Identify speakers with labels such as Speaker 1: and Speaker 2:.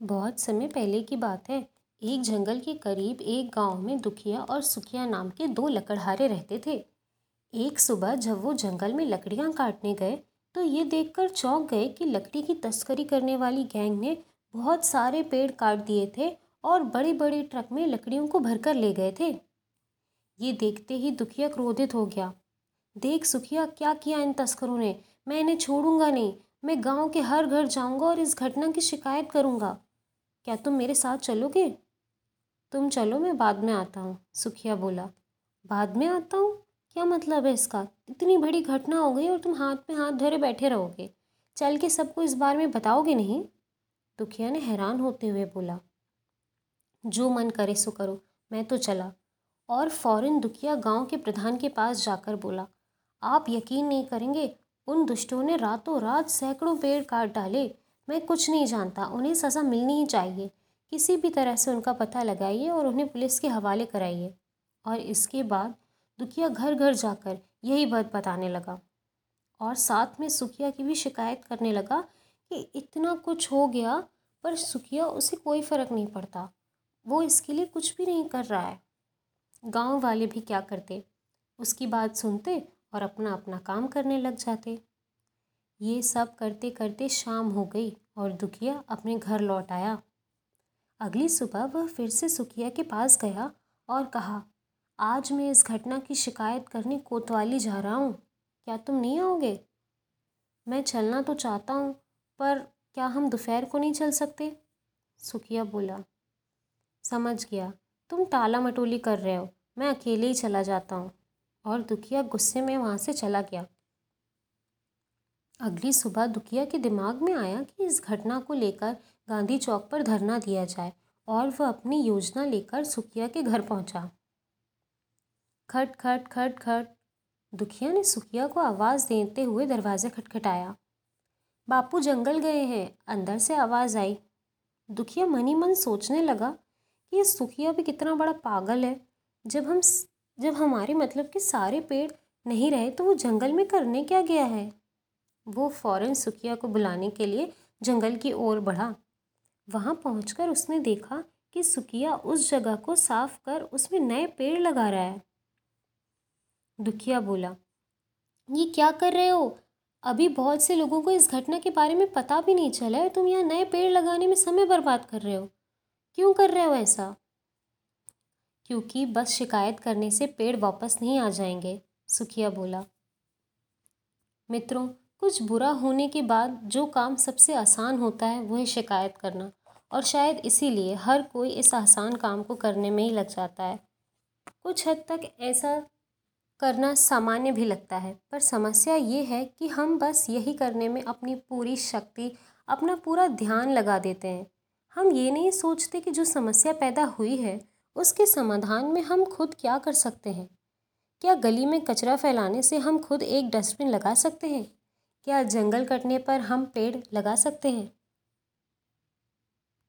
Speaker 1: बहुत समय पहले की बात है। एक जंगल के करीब एक गाँव में दुखिया और सुखिया नाम के दो लकड़हारे रहते थे। एक सुबह जब वो जंगल में लकड़ियाँ काटने गए तो ये देखकर चौंक गए कि लकड़ी की तस्करी करने वाली गैंग ने बहुत सारे पेड़ काट दिए थे और बड़े बड़े ट्रक में लकड़ियों को भरकर ले गए थे। ये देखते ही दुखिया क्रोधित हो गया। देख सुखिया, क्या किया इन तस्करों ने? मैं इन्हें छोड़ूँगा नहीं। मैं गाँव के हर घर जाऊँगा और इस घटना की शिकायत करूँगा। क्या तुम मेरे साथ चलोगे? तुम चलो, मैं बाद में आता हूँ, सुखिया बोला। बाद में आता हूँ? क्या मतलब है इसका? इतनी बड़ी घटना हो गई और तुम हाथ में हाथ धरे बैठे रहोगे। चल के सबको इस बारे में बताओगे नहीं? दुखिया ने हैरान होते हुए बोला। जो मन करे सो करो, मैं तो चला। और फ़ौरन दुखिया गाँव के प्रधान के पास जाकर बोला, आप यकीन नहीं करेंगे, उन दुष्टों ने रातों रात सैकड़ों पेड़ काट डाले मैं कुछ नहीं जानता, उन्हें सज़ा मिलनी ही चाहिए। किसी भी तरह से उनका पता लगाइए और उन्हें पुलिस के हवाले कराइए। और इसके बाद दुखिया घर घर जाकर यही बात बताने लगा। और साथ में सुखिया की भी शिकायत करने लगा कि इतना कुछ हो गया, पर सुखिया उसे कोई फ़र्क नहीं पड़ता। वो इसके लिए कुछ भी नहीं कर रहा है। गाँव वाले भी क्या करते? उसकी बात सुनते और अपना अपना काम करने लग जाते। ये सब करते करते शाम हो गई और दुखिया अपने घर लौट आया। अगली सुबह वह फिर से सुखिया के पास गया और कहा, आज मैं इस घटना की शिकायत करने कोतवाली जा रहा हूँ। क्या तुम नहीं आओगे? मैं चलना तो चाहता हूँ, पर क्या हम दोपहर को नहीं चल सकते? सुखिया बोला, समझ गया। तुम टाला मटोली कर रहे हो। मैं अकेले ही चला जाता हूँ। और दुखिया गुस्से में वहाँ से चला गया। अगली सुबह दुखिया के दिमाग में आया कि इस घटना को लेकर गांधी चौक पर धरना दिया जाए और वह अपनी योजना लेकर सुखिया के घर पहुँचा। खट खट खट खट। दुखिया ने सुखिया को आवाज़ देते हुए दरवाज़े खटखटाया। बापू जंगल गए हैं, अंदर से आवाज़ आई। दुखिया मनी मन सोचने लगा कि ये सुखिया भी कितना बड़ा पागल है। जब हम जब हमारे मतलब के सारे पेड़ नहीं रहे तो वो जंगल में करने क्या गया है? वो फ़ौरन सुखिया को बुलाने के लिए जंगल की ओर बढ़ा। वहाँ पहुँच उसने देखा कि सुखिया उस जगह को साफ़ कर उसमें नए पेड़ लगा रहा है। दुखिया बोला, ये क्या कर रहे हो? अभी बहुत से लोगों को इस घटना के बारे में पता भी नहीं चला है। तुम यहाँ नए पेड़ लगाने में समय बर्बाद कर रहे हो। क्यों कर रहे हो ऐसा? क्योंकि बस शिकायत करने से पेड़ वापस नहीं आ जाएँगे सुखिया बोला। मित्रों कुछ बुरा होने के बाद जो काम सबसे आसान होता है, वह शिकायत करना। और शायद इसीलिए हर कोई इस आसान काम को करने में ही लग जाता है। कुछ हद तक ऐसा करना सामान्य भी लगता है, पर समस्या ये है कि हम बस यही करने में अपनी पूरी शक्ति, अपना पूरा ध्यान लगा देते हैं। हम ये नहीं सोचते कि जो समस्या पैदा हुई है, उसके समाधान में हम खुद क्या कर सकते हैं? क्या गली में कचरा फैलाने से हम खुद एक डस्टबिन लगा सकते हैं? क्या जंगल कटने पर हम पेड़ लगा सकते हैं?